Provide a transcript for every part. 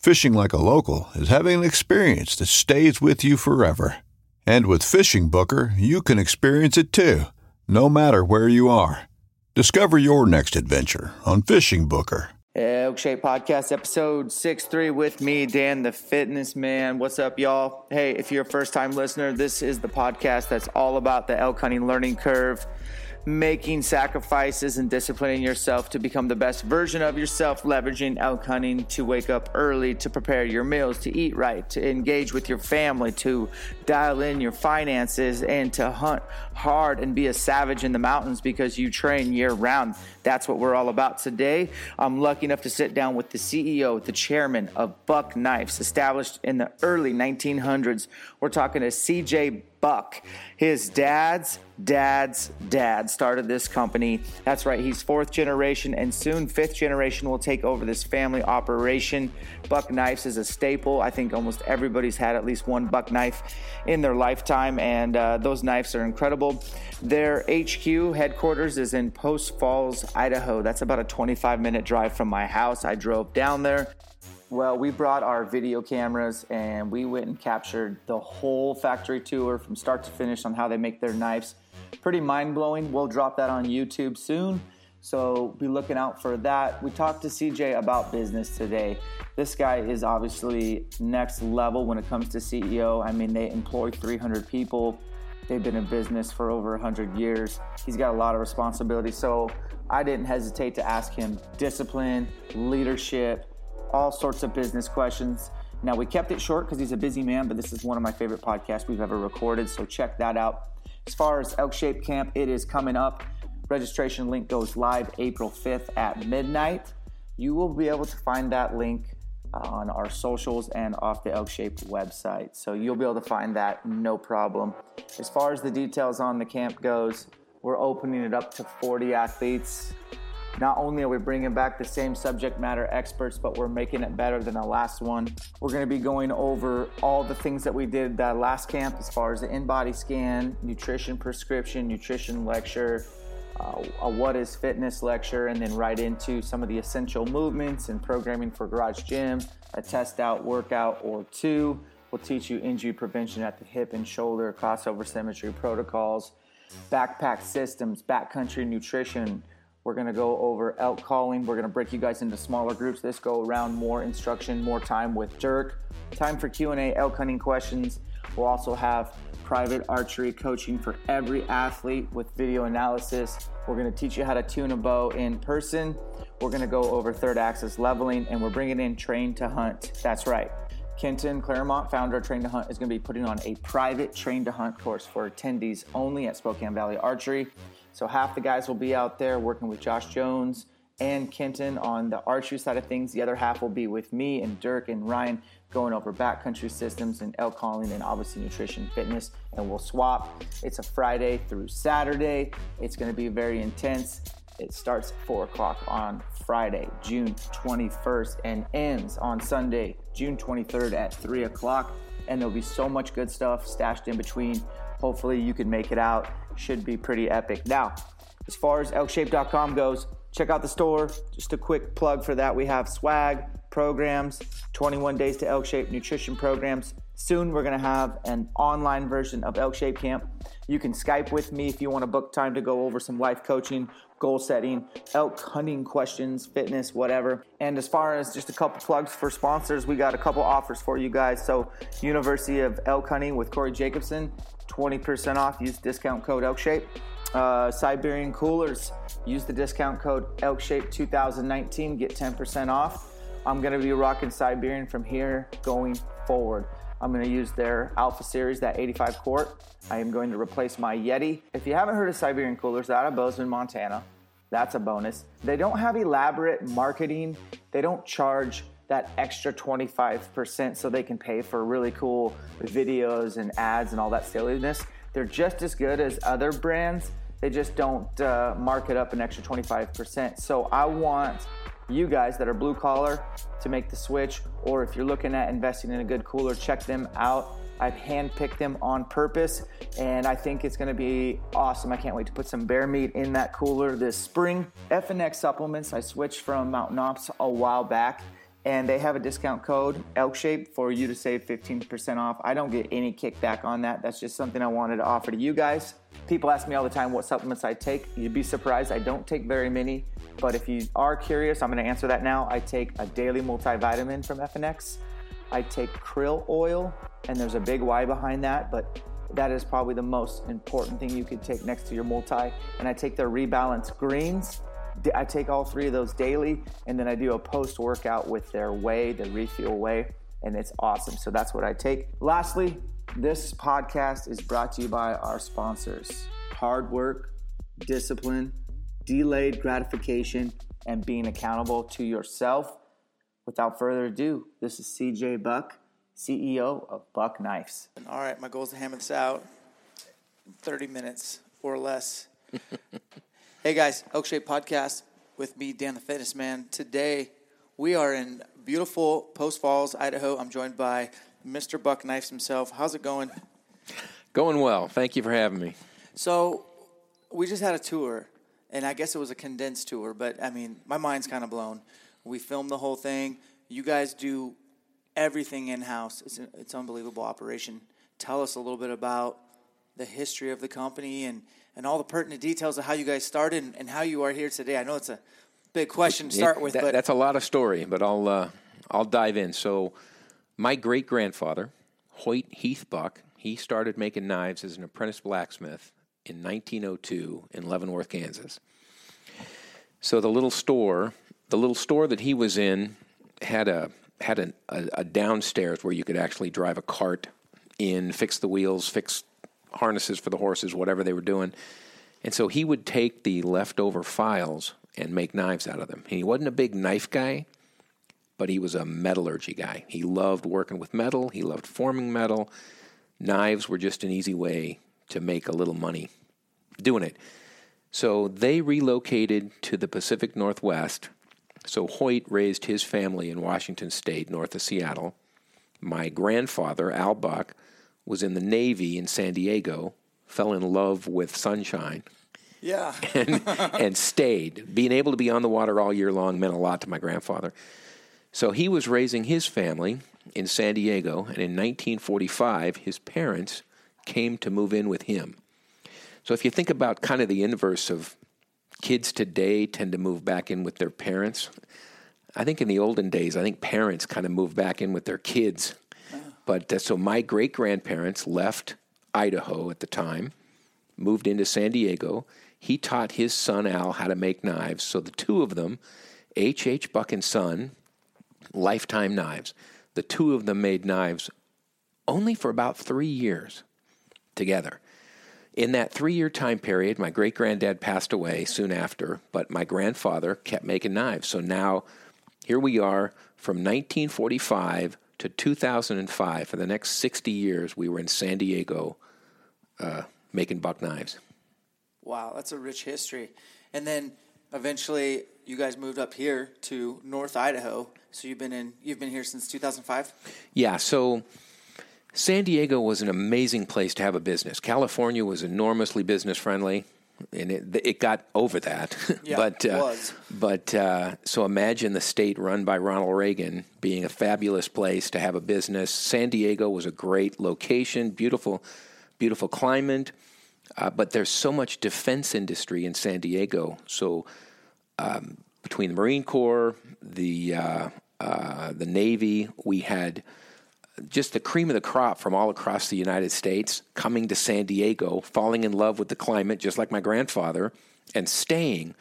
Fishing like a local is having an experience that stays with you forever. And with Fishing Booker, you can experience it too, no matter where you are. Discover your next adventure on Fishing Booker. Eh, elk Shape Podcast, episode 6 3 with me, Dan the Fitness Man. What's up, y'all? Hey, if you're a first time listener, this is the podcast that's all about the elk hunting learning curve making sacrifices and disciplining yourself to become the best version of yourself, leveraging elk hunting to wake up early, to prepare your meals, to eat right, to engage with your family, to dial in your finances, and to hunt hard and be a savage in the mountains because you train year round. That's what we're all about today. I'm lucky enough to sit down with the CEO, the chairman of Buck Knives, established in the early 1900s. We're talking to CJ Buck. His dad's dad's dad started this company. That's right, he's fourth generation, and soon fifth generation will take over this family operation. Buck Knives is a staple. I think almost everybody's had at least one buck knife in their lifetime, and uh, those knives are incredible. Their HQ headquarters is in Post Falls, Idaho. That's about a 25 minute drive from my house. I drove down there. Well, we brought our video cameras and we went and captured the whole factory tour from start to finish on how they make their knives. Pretty mind blowing. We'll drop that on YouTube soon. So be looking out for that. We talked to CJ about business today. This guy is obviously next level when it comes to CEO. I mean, they employ 300 people. They've been in business for over 100 years. He's got a lot of responsibility. So I didn't hesitate to ask him discipline, leadership, all sorts of business questions. Now, we kept it short because he's a busy man, but this is one of my favorite podcasts we've ever recorded, so check that out. As far as Elk Shape Camp, it is coming up. Registration link goes live April 5th at midnight. You will be able to find that link uh, on our socials and off the Elk Shape website. So you'll be able to find that no problem. As far as the details on the camp goes, we're opening it up to 40 athletes. Not only are we bringing back the same subject matter experts, but we're making it better than the last one. We're going to be going over all the things that we did that last camp as far as the in body scan, nutrition prescription, nutrition lecture, uh, a what is fitness lecture, and then right into some of the essential movements and programming for Garage Gym, a test out workout or two. We'll teach you injury prevention at the hip and shoulder, crossover symmetry protocols, backpack systems, backcountry nutrition we're going to go over elk calling. We're going to break you guys into smaller groups. This go around more instruction, more time with Dirk. Time for Q&A, elk hunting questions. We'll also have private archery coaching for every athlete with video analysis. We're going to teach you how to tune a bow in person. We're going to go over third axis leveling and we're bringing in train to hunt. That's right. Kenton Clairmont, founder of Train to Hunt, is going to be putting on a private Train to Hunt course for attendees only at Spokane Valley Archery. So half the guys will be out there working with Josh Jones and Kenton on the archery side of things. The other half will be with me and Dirk and Ryan going over backcountry systems and elk calling and obviously nutrition fitness. And we'll swap. It's a Friday through Saturday. It's going to be very intense. It starts at 4 o'clock on Friday, June 21st, and ends on Sunday, June 23rd at 3 o'clock. And there'll be so much good stuff stashed in between hopefully you can make it out. Should be pretty epic. Now, as far as elkshape.com goes, check out the store. Just a quick plug for that. We have swag, programs, 21 days to Elk Shape nutrition programs. Soon we're going to have an online version of Elk Shape Camp. You can Skype with me if you want to book time to go over some life coaching, goal setting, elk hunting questions, fitness, whatever. And as far as just a couple plugs for sponsors, we got a couple offers for you guys. So, University of Elk Hunting with Corey Jacobson, 20% off. Use discount code ElkShape. Uh, Siberian Coolers, use the discount code ElkShape2019, get 10% off. I'm going to be rocking Siberian from here going forward. I'm going to use their Alpha Series, that 85 quart. I am going to replace my Yeti. If you haven't heard of Siberian Coolers, they're out of Bozeman, Montana. That's a bonus. They don't have elaborate marketing. They don't charge that extra 25% so they can pay for really cool videos and ads and all that silliness. They're just as good as other brands. They just don't uh, mark it up an extra 25%. So I want you guys that are blue collar to make the switch, or if you're looking at investing in a good cooler, check them out. I've handpicked them on purpose, and I think it's to be awesome. I can't wait to put some bear meat in that cooler this spring. FNX supplements, I switched from Mountain Ops a while back, and they have a discount code ElkShape for you to save 15% off. I don't get any kickback on that. That's just something I wanted to offer to you guys. People ask me all the time what supplements I take. You'd be surprised. I don't take very many. But if you are curious, I'm going to answer that now. I take a daily multivitamin from FNX. I take krill oil, and there's a big why behind that, but that is probably the most important thing you could take next to your multi. And I take their rebalance greens. I take all three of those daily, and then I do a post workout with their whey, the refuel whey, and it's awesome. So that's what I take. Lastly, this podcast is brought to you by our sponsors Hard Work, Discipline, delayed gratification, and being accountable to yourself. Without further ado, this is CJ Buck, CEO of Buck Knives. All right, my goal is to hammer this out in 30 minutes or less. hey guys, Elk Shape Podcast with me, Dan the Fitness Man. Today we are in beautiful Post Falls, Idaho. I'm joined by Mr. Buck Knives himself. How's it going? Going well. Thank you for having me. So, we just had a tour and I guess it was a condensed tour, but I mean, my mind's kind of blown. We filmed the whole thing. You guys do everything in house. It's it's unbelievable operation. Tell us a little bit about the history of the company and and all the pertinent details of how you guys started and, and how you are here today. I know it's a big question to start with, that, but that's a lot of story. But I'll uh, I'll dive in. So, my great grandfather, Hoyt Heath Buck, he started making knives as an apprentice blacksmith in 1902 in Leavenworth, Kansas. So the little store, the little store that he was in, had a had a, a, a downstairs where you could actually drive a cart in, fix the wheels, fix harnesses for the horses, whatever they were doing. And so he would take the leftover files and make knives out of them. And he wasn't a big knife guy, but he was a metallurgy guy. He loved working with metal, he loved forming metal. Knives were just an easy way to make a little money doing it. So they relocated to the Pacific Northwest. So Hoyt raised his family in Washington State, north of Seattle. My grandfather, Al Buck, was in the Navy in San Diego, fell in love with sunshine. Yeah. and, and stayed. Being able to be on the water all year long meant a lot to my grandfather. So he was raising his family in San Diego, and in 1945, his parents came to move in with him. So if you think about kind of the inverse of kids today tend to move back in with their parents. I think in the olden days, I think parents kind of moved back in with their kids. But uh, so my great grandparents left Idaho at the time, moved into San Diego. He taught his son Al how to make knives. So the two of them, H. H. Buck and Son, lifetime knives. The two of them made knives only for about three years together. In that three year time period, my great granddad passed away soon after, but my grandfather kept making knives. So now here we are from 1945 to 2005. For the next 60 years, we were in San Diego uh, making buck knives. Wow, that's a rich history. And then eventually you guys moved up here to North Idaho. So you've been in you've been here since 2005? Yeah, so San Diego was an amazing place to have a business. California was enormously business friendly, and it, it got over that. Yeah, but it uh, was. but uh, so imagine the state run by Ronald Reagan being a fabulous place to have a business. San Diego was a great location, beautiful, beautiful climate. Uh, but there's so much defense industry in San Diego. So um, between the Marine Corps, the uh, uh, the Navy, we had just the cream of the crop from all across the United States coming to San Diego, falling in love with the climate, just like my grandfather, and staying.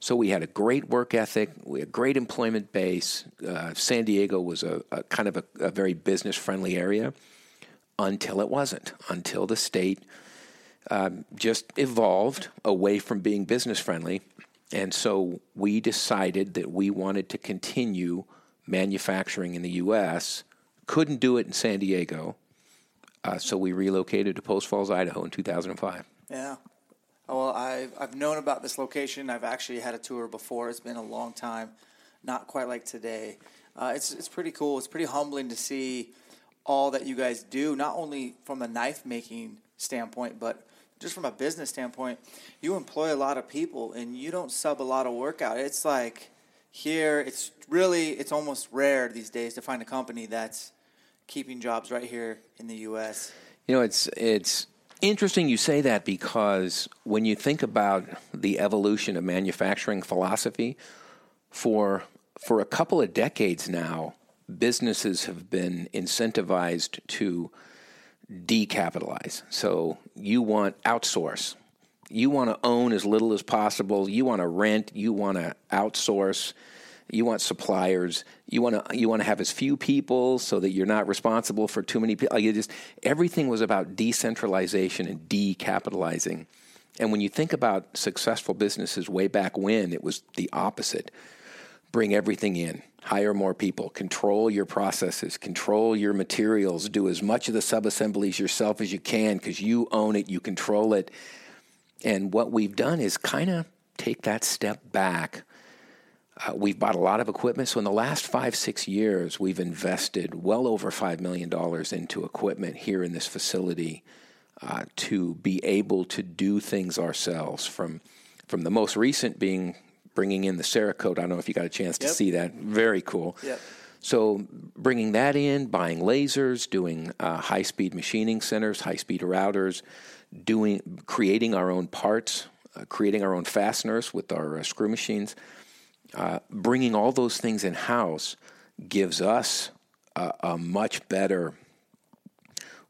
So we had a great work ethic, we had a great employment base. Uh, San Diego was a, a kind of a, a very business friendly area until it wasn't, until the state um, just evolved away from being business friendly. And so we decided that we wanted to continue manufacturing in the U.S., couldn't do it in San Diego. Uh, so we relocated to Post Falls, Idaho in 2005. Yeah. Well, I've, I've known about this location. I've actually had a tour before. It's been a long time, not quite like today. Uh, it's, it's pretty cool. It's pretty humbling to see all that you guys do, not only from a knife making standpoint, but just from a business standpoint. You employ a lot of people and you don't sub a lot of work out. It's like here, it's really, it's almost rare these days to find a company that's keeping jobs right here in the U.S. You know, it's it's interesting you say that because when you think about the evolution of manufacturing philosophy, for for a couple of decades now, businesses have been incentivized to decapitalize. So you want outsource. You want to own as little as possible. You want to rent. You want to outsource. You want suppliers. You want to you want to have as few people so that you're not responsible for too many people. You just everything was about decentralization and decapitalizing. And when you think about successful businesses way back when, it was the opposite. Bring everything in, hire more people, control your processes, control your materials, do as much of the subassemblies yourself as you can because you own it, you control it. And what we've done is kind of take that step back. Uh, we've bought a lot of equipment. So in the last five, six years, we've invested well over $5 million into equipment here in this facility uh, to be able to do things ourselves. From, from the most recent being bringing in the Cerakote. I don't know if you got a chance to Yep. see that. Very cool. Yep. So bringing that in, buying lasers, doing uh, high-speed machining centers, high-speed routers, doing creating our own parts, uh, creating our own fasteners with our uh, screw machines, uh, bringing all those things in house gives us a, a much better.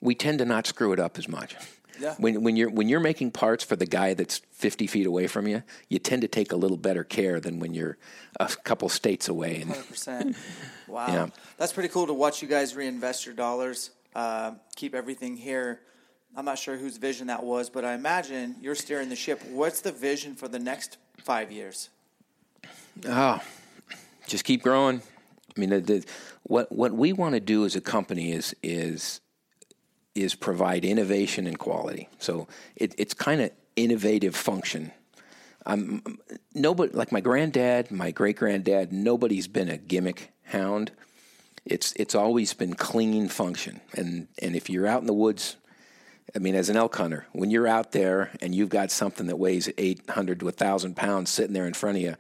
We tend to not screw it up as much. Yeah. When, when you're when you're making parts for the guy that's 50 feet away from you, you tend to take a little better care than when you're a couple states away. And Hundred percent. Wow, Yeah. that's pretty cool to watch you guys reinvest your dollars, uh, keep everything here. I'm not sure whose vision that was, but I imagine you're steering the ship. What's the vision for the next five years? Oh, just keep growing. I mean, the, the, what what we want to do as a company is is is provide innovation and quality. So it, it's kind of innovative function. Um, nobody like my granddad, my great granddad. Nobody's been a gimmick hound. It's it's always been clean function. And and if you're out in the woods, I mean, as an elk hunter, when you're out there and you've got something that weighs 800 to 1,000 pounds sitting there in front of you,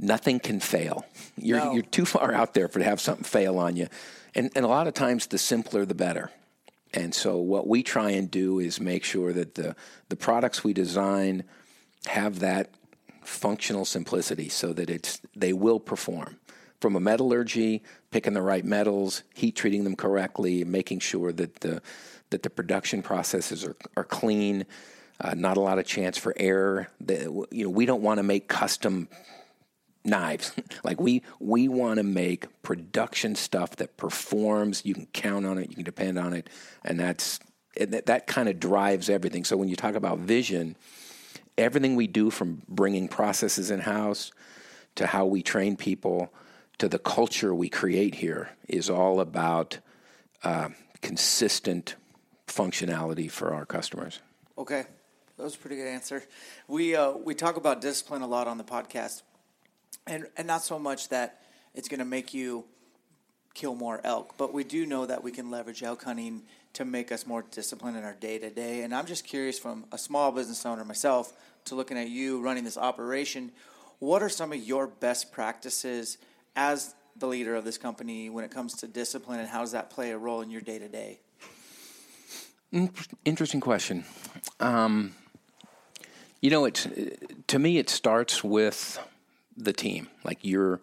nothing can fail. You're, No. you're too far out there for to have something fail on you. And, and a lot of times, the simpler, the better. And so, what we try and do is make sure that the, the products we design have that functional simplicity so that it's, they will perform. From a metallurgy, picking the right metals, heat treating them correctly, making sure that the, that the production processes are, are clean, uh, not a lot of chance for error. The, you know, we don't want to make custom knives. like we we want to make production stuff that performs. You can count on it. You can depend on it, and that's and that, that kind of drives everything. So when you talk about vision, everything we do from bringing processes in house to how we train people to the culture we create here is all about uh, consistent functionality for our customers. Okay, that was a pretty good answer. We uh, we talk about discipline a lot on the podcast, and and not so much that it's going to make you kill more elk, but we do know that we can leverage elk hunting to make us more disciplined in our day to day. And I'm just curious from a small business owner myself to looking at you running this operation, what are some of your best practices as the leader of this company when it comes to discipline and how does that play a role in your day to day? Interesting question. Um, you know, it to me it starts with the team. Like you're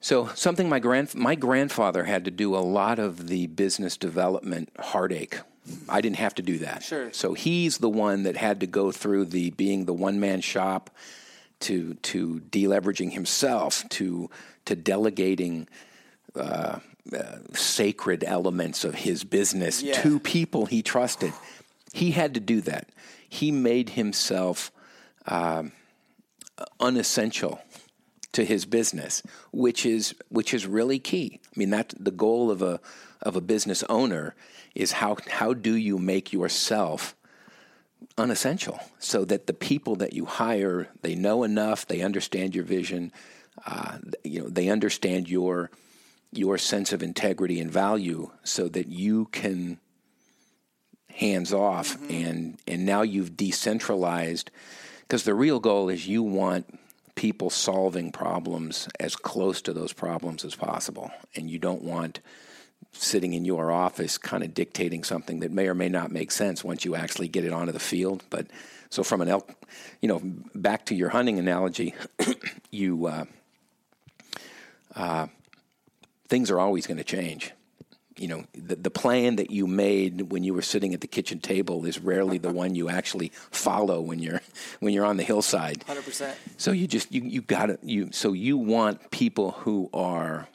so something my grand my grandfather had to do a lot of the business development heartache. I didn't have to do that. Sure. So he's the one that had to go through the being the one man shop to to deleveraging himself to to delegating uh, uh, sacred elements of his business Yeah. to people he trusted. He had to do that. He made himself um, unessential to his business, which is which is really key. I mean, that the goal of a of a business owner is how how do you make yourself unessential so that the people that you hire they know enough, they understand your vision, uh, you know, they understand your your sense of integrity and value, so that you can hands off and and now you've decentralized because the real goal is you want people solving problems as close to those problems as possible. And you don't want sitting in your office kind of dictating something that may or may not make sense once you actually get it onto the field. But so from an elk you know back to your hunting analogy you uh, uh, things are always going to change you know the, the plan that you made when you were sitting at the kitchen table is rarely the one you actually follow when you're when you're on the hillside 100%. so you just you you got to you so you want people who are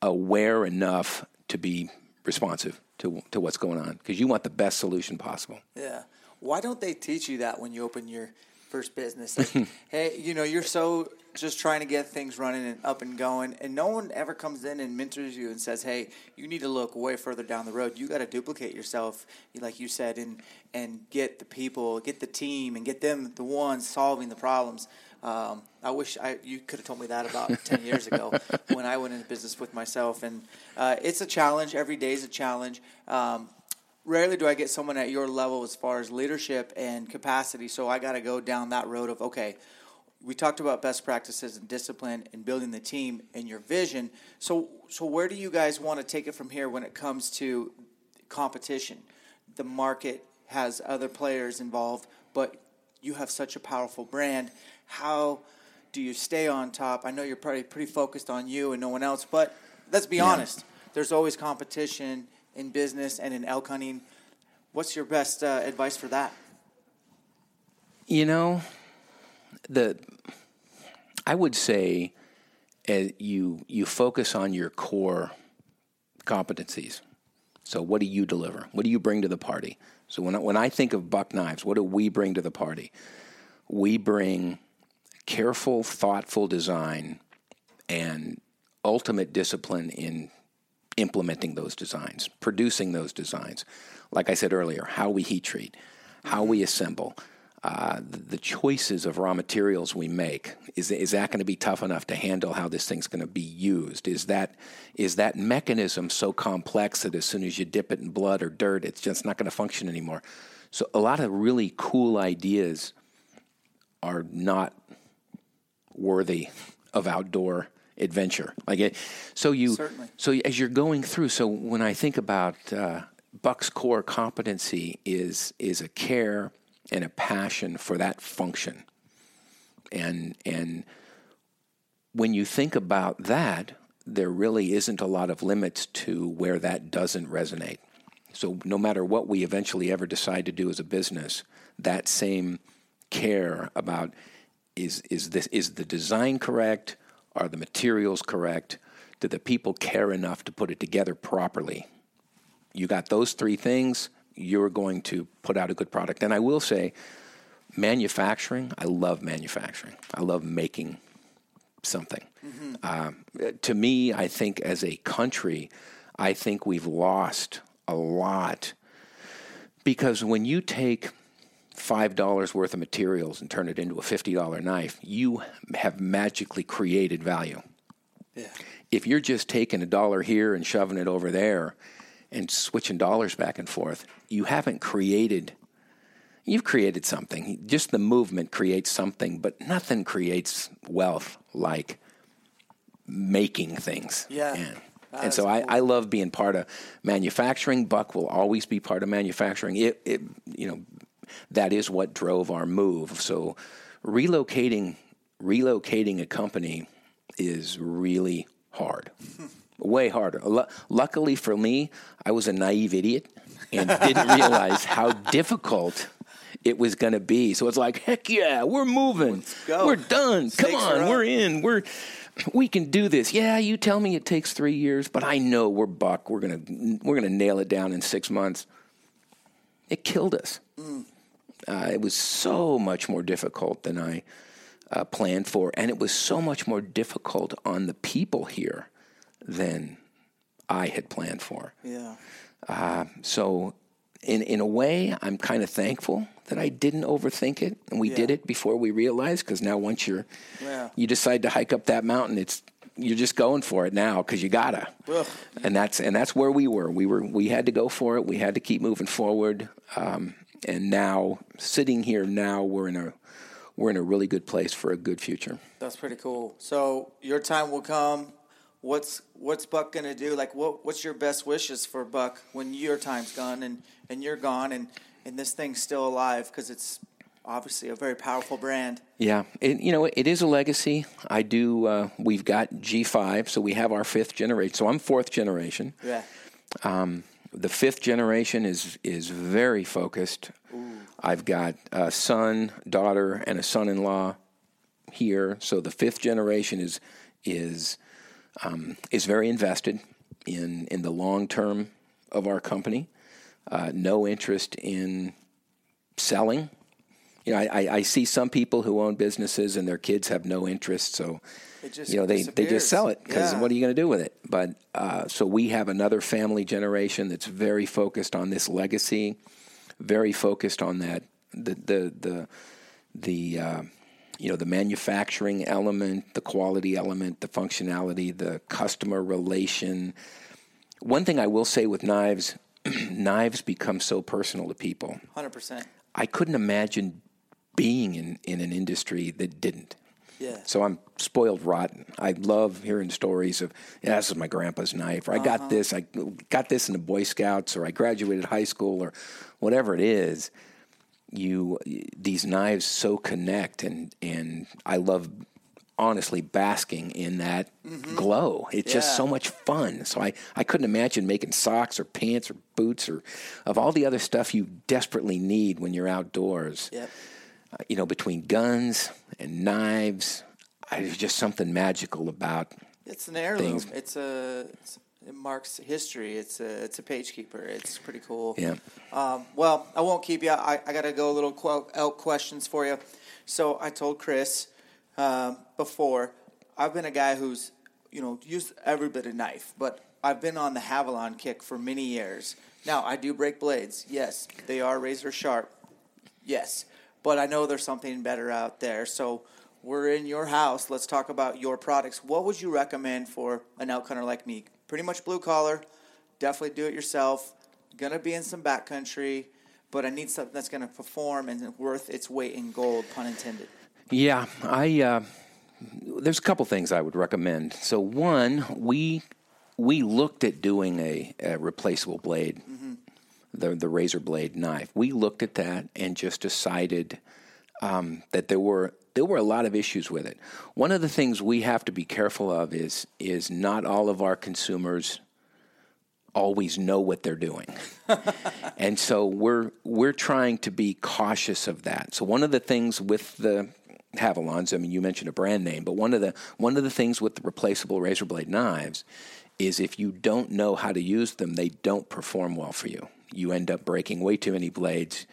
aware enough to be responsive to to what's going on because you want the best solution possible Yeah. Why don't they teach you that when you open your first business? Like, hey, you know, you're so just trying to get things running and up and going, and no one ever comes in and mentors you and says, "Hey, you need to look way further down the road. You got to duplicate yourself, like you said, and and get the people, get the team, and get them the ones solving the problems." Um, I wish I you could have told me that about ten years ago when I went into business with myself, and uh, it's a challenge. Every day is a challenge. Um, rarely do I get someone at your level as far as leadership and capacity. So I got to go down that road of okay. We talked about best practices and discipline and building the team and your vision. So so where do you guys want to take it from here when it comes to competition? The market has other players involved, but you have such a powerful brand. How do you stay on top? I know you're probably pretty focused on you and no one else, but let's be honest. There's always competition in business and in elk hunting. What's your best uh, advice for that? You know, the I would say uh, you you focus on your core competencies. So, what do you deliver? What do you bring to the party? So, when I, when I think of Buck Knives, what do we bring to the party? We bring careful, thoughtful design and ultimate discipline in implementing those designs, producing those designs. Like I said earlier, how we heat treat, how we assemble, uh, the, the choices of raw materials we make. Is, is that going to be tough enough to handle how this thing's going to be used? Is that, is that mechanism so complex that as soon as you dip it in blood or dirt, it's just not going to function anymore? So, a lot of really cool ideas are not worthy of outdoor adventure. Like it, so you Certainly. so as you're going through. So when I think about uh, Buck's core competency is is a care and a passion for that function, and and when you think about that, there really isn't a lot of limits to where that doesn't resonate. So no matter what we eventually ever decide to do as a business, that same care about is is this is the design correct? Are the materials correct? Do the people care enough to put it together properly? You got those three things, you're going to put out a good product. And I will say, manufacturing, I love manufacturing. I love making something. Um, to me, I think as a country, I think we've lost a lot because when you take five dollars worth of materials and turn it into a fifty dollar knife, you have magically created value. Yeah. If you're just taking a dollar here and shoving it over there, and switching dollars back and forth, you haven't created. You've created something. Just the movement creates something, but nothing creates wealth like making things. Yeah. And, and so I. I love being part of manufacturing. Buck will always be part of manufacturing. It, it, you know, that is what drove our move. So relocating, relocating a company is really hard, way harder. Lu- luckily for me, I was a naive idiot and didn't realize how difficult it was going to be. So it's like, heck yeah, we're moving, go. we're done. Come Stakes are on, we're in. We're we can do this. Yeah, you tell me it takes three years, but I know we're buck. We're gonna we're gonna nail it down in six months. It killed us. Mm. Uh, it was so much more difficult than I uh, planned for, and it was so much more difficult on the people here than I had planned for. Yeah. So, in in a way, I'm kind of thankful that I didn't overthink it, and we did it before we realized. Because now, once you're Yeah. you decide to hike up that mountain, it's you're just going for it now because you gotta. Ugh. And that's and that's where we were. We were we had to go for it. We had to keep moving forward. Um, and now, sitting here now, we're in a we're in a really good place for a good future. That's pretty cool. So your time will come. What's what's Buck gonna do? Like, what what's your best wishes for Buck when your time's gone and and you're gone and and this thing's still alive because it's obviously a very powerful brand. Yeah, it, you know, it is a legacy. I do. Uh, we've got G5, so we have our fifth generation. So I'm fourth generation. Yeah. The fifth generation is is very focused. I've got a son, daughter, and a son-in-law here. So the fifth generation is is um, is very invested in in the long term of our company. Uh, no interest in selling. You know, I, I, see some people who own businesses and their kids have no interest, so just you know they, they just sell it because Yeah. what are you going to do with it? But uh, so we have another family generation that's very focused on this legacy, very focused on that the the the the uh, you know the manufacturing element, the quality element, the functionality, the customer relation. One thing I will say with knives, knives become so personal to people. Hundred percent. I couldn't imagine being in, in an industry that didn't. Yeah. So I'm spoiled rotten. I love hearing stories of, yeah, this is my grandpa's knife, or I got uh-huh. this, I got this in the Boy Scouts, or I graduated high school, or whatever it is. You these knives so connect, and and I love honestly basking in that mm-hmm. glow. It's just so much fun. So I, I couldn't imagine making socks or pants or boots or of all the other stuff you desperately need when you're outdoors Yep. Uh, you know, between guns and knives, I, there's just something magical about. It's an heirloom. Things. It's a. It's, it marks history. It's a. It's a page keeper. It's pretty cool. Yeah. Um, well, I won't keep you. I, I got to go a little qu- elk questions for you. So I told Chris um, before, I've been a guy who's, you know, used every bit of knife, but I've been on the Havalon kick for many years. Now, I do break blades. Yes, they are razor sharp. Yes, but I know there's something better out there. So we're in your house. Let's talk about your products. What would you recommend for an elk hunter like me? Pretty much blue collar. Definitely do it yourself. Gonna be in some backcountry, but I need something that's gonna perform and worth its weight in gold, pun intended. Yeah, I. Uh, there's a couple things I would recommend. So one, we we looked at doing a, a replaceable blade, the the razor blade knife. We looked at that and just decided um, that there were there were a lot of issues with it. One of the things we have to be careful of is is not all of our consumers always know what they're doing. and so we're we're trying to be cautious of that. So one of the things with the Havalons, I mean you mentioned a brand name, but one of the one of the things with the replaceable razor blade knives is if you don't know how to use them, they don't perform well for you. You end up breaking way too many blades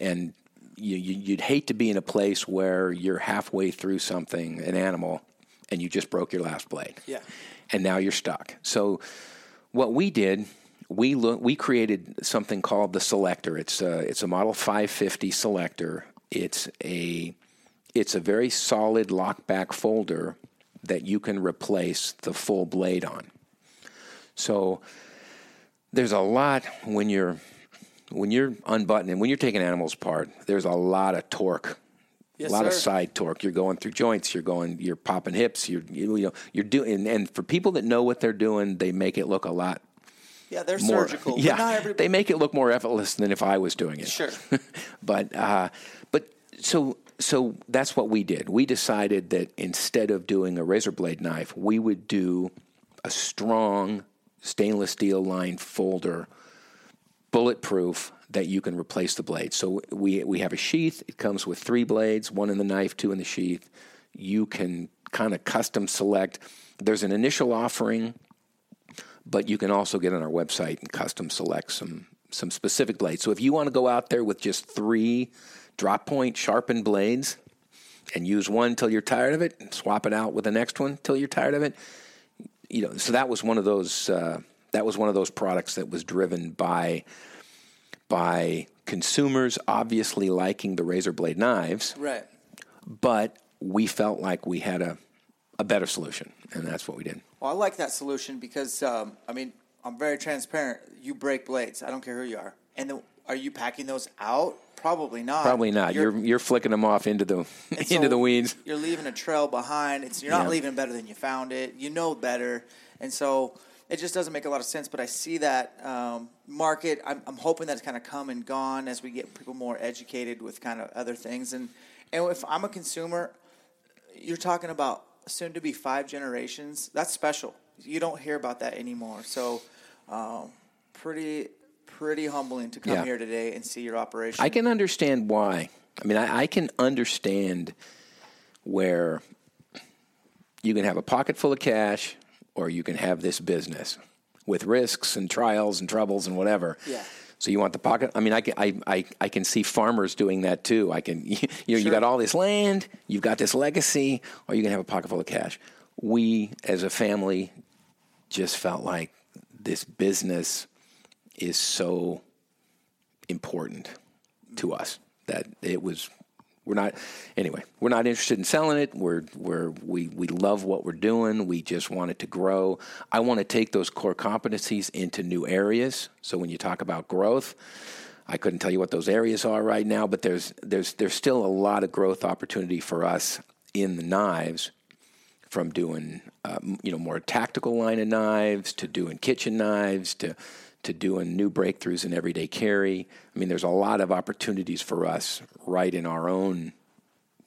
and you, you, you'd hate to be in a place where you're halfway through something, an animal, and you just broke your last blade. Yeah. And now you're stuck. So what we did, we look, we created something called the selector. It's a, it's a model 550 selector. It's a it's a very solid lockback folder that you can replace the full blade on. So there's a lot when you're when you're unbuttoning when you're taking animals apart. There's a lot of torque. Yes, a lot of side torque. You're going through joints. You're going. You're popping hips. You're you know you're doing. And, for people that know what they're doing, they make it look a lot Yeah, they're more. surgical. Yeah, but not everybody. they make it look more effortless than if I was doing it. Sure. but uh, but so so that's what we did. We decided that instead of doing a razor blade knife, we would do a strong stainless steel lined folder, bulletproof that you can replace the blade. So we we have a sheath. It comes with three blades, one in the knife, two in the sheath. You can kind of custom select. There's an initial offering but you can also get on our website and custom select some some specific blades. So if you want to go out there with just three drop point sharpened blades and use one till you're tired of it, and swap it out with the next one till you're tired of it, you know. So that was one of those uh, that was one of those products that was driven by by consumers obviously liking the razor blade knives, right. but we felt like we had a a better solution, and that's what we did. Well, I like that solution because um, I mean I'm very transparent. You break blades. I don't care who you are. And the, are you packing those out? Probably not. Probably not. You're you're, flicking them off into the into so the weeds. You're leaving a trail behind. It's you're not Yeah. leaving better than you found it. You know better, and so it just doesn't make a lot of sense. But I see that um, market. I'm, I'm hoping that's kind of come and gone as we get people more educated with kind of other things. And and if I'm a consumer, you're talking about soon to be five generations. That's special. You don't hear about that anymore. So um, pretty pretty humbling to come Yeah. here today and see your operation. I can understand why. I mean, I, I can understand where you can have a pocket full of cash or you can have this business with risks and trials and troubles and whatever. Yeah. So you want the pocket? I mean, I can I, I, I can see farmers doing that too. I can you know you got all this land, you've got this legacy, or you can have a pocket full of cash. We as a family just felt like this business is so important to us that it was we're not anyway we're not interested in selling it. We're we're we we love what we're doing. We just want it to grow. I want to take those core competencies into new areas. So when you talk about growth i couldn't tell you what those areas are right now but there's there's there's still a lot of growth opportunity for us in the knives from doing um, you know more tactical line of knives to doing kitchen knives to to doing new breakthroughs in everyday carry. I mean, there's a lot of opportunities for us right in our own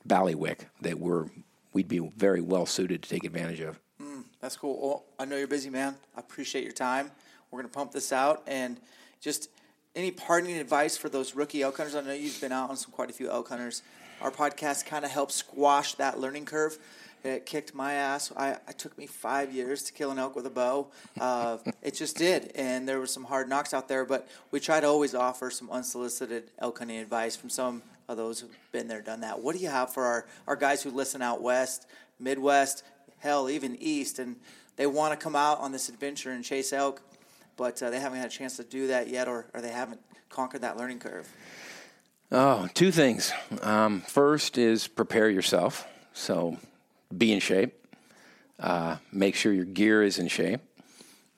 ballywick that we're we'd be very well suited to take advantage of. Mm, that's cool. Well, I know you're busy, man. I appreciate your time. We're going to pump this out and just any parting advice for those rookie elk hunters. I know you've been out on some quite a few elk hunters. Our podcast kind of helps squash that learning curve. It kicked my ass. I, it took me five years to kill an elk with a bow. Uh, it just did, and there were some hard knocks out there. But we try to always offer some unsolicited elk hunting advice from some of those who've been there, done that. What do you have for our, our guys who listen out west, Midwest, hell, even east, and they want to come out on this adventure and chase elk, but uh, they haven't had a chance to do that yet, or, or they haven't conquered that learning curve. Oh, two things. Um, first is prepare yourself. So be in shape. Uh, make sure your gear is in shape.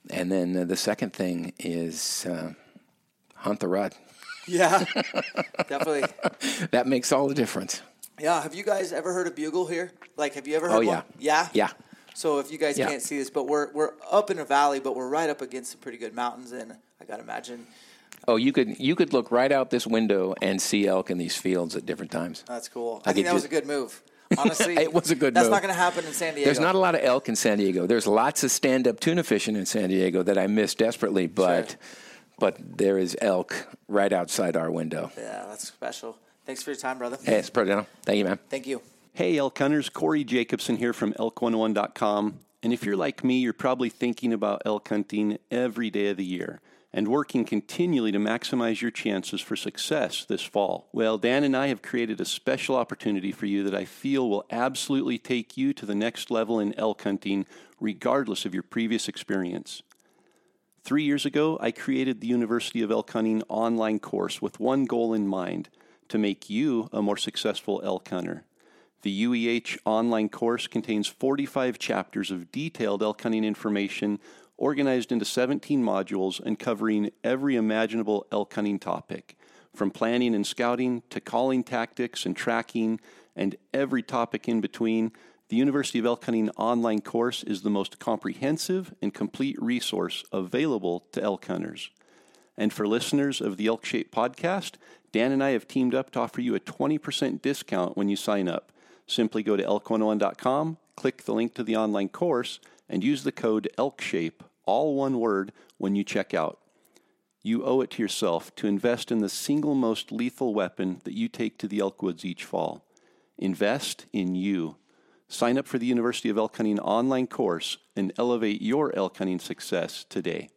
And then uh, the second thing is uh, hunt the rut. Yeah, definitely. That makes all the difference. Yeah, have you guys ever heard a bugle here? Like, have you ever heard Oh, one? yeah. Yeah? Yeah. So if you guys Yeah. can't see this, but we're we're up in a valley, but we're right up against some pretty good mountains, and I gotta imagine Oh, you could you could look right out this window and see elk in these fields at different times. that's cool. I I, think that was a good move. Honestly, It was a good That's move. not going to happen in San Diego. There's not a lot of elk in San Diego. There's lots of stand-up tuna fishing in San Diego that I miss desperately, but Sure. but there is elk right outside our window. Yeah, that's special. Thanks for your time, brother. Hey, it's pretty. Thank you, man. Thank you. Hey, elk hunters, Corey Jacobson here from elk101.com. And if you're like me, you're probably thinking about elk hunting every day of the year and working continually to maximize your chances for success this fall. Well, Dan and I have created a special opportunity for you that I feel will absolutely take you to the next level in elk hunting, regardless of your previous experience. Three years ago, I created the University of Elk Hunting online course with one goal in mind to make you a more successful elk hunter. The UEH online course contains 45 chapters of detailed elk hunting information organized into 17 modules and covering every imaginable elk hunting topic, from planning and scouting to calling tactics and tracking and every topic in between. The University of Elk Hunting online course is the most comprehensive and complete resource available to elk hunters. And for listeners of the Elk Shape podcast, Dan and I have teamed up to offer you a 20% discount when you sign up. Simply go to elk101.com, click the link to the online course, and use the code ELKSHAPE, all one word, when you check out. You owe it to yourself to invest in the single most lethal weapon that you take to the elk woods each fall. Invest in you. Sign up for the University of Elk Hunting online course and elevate your elk hunting success today.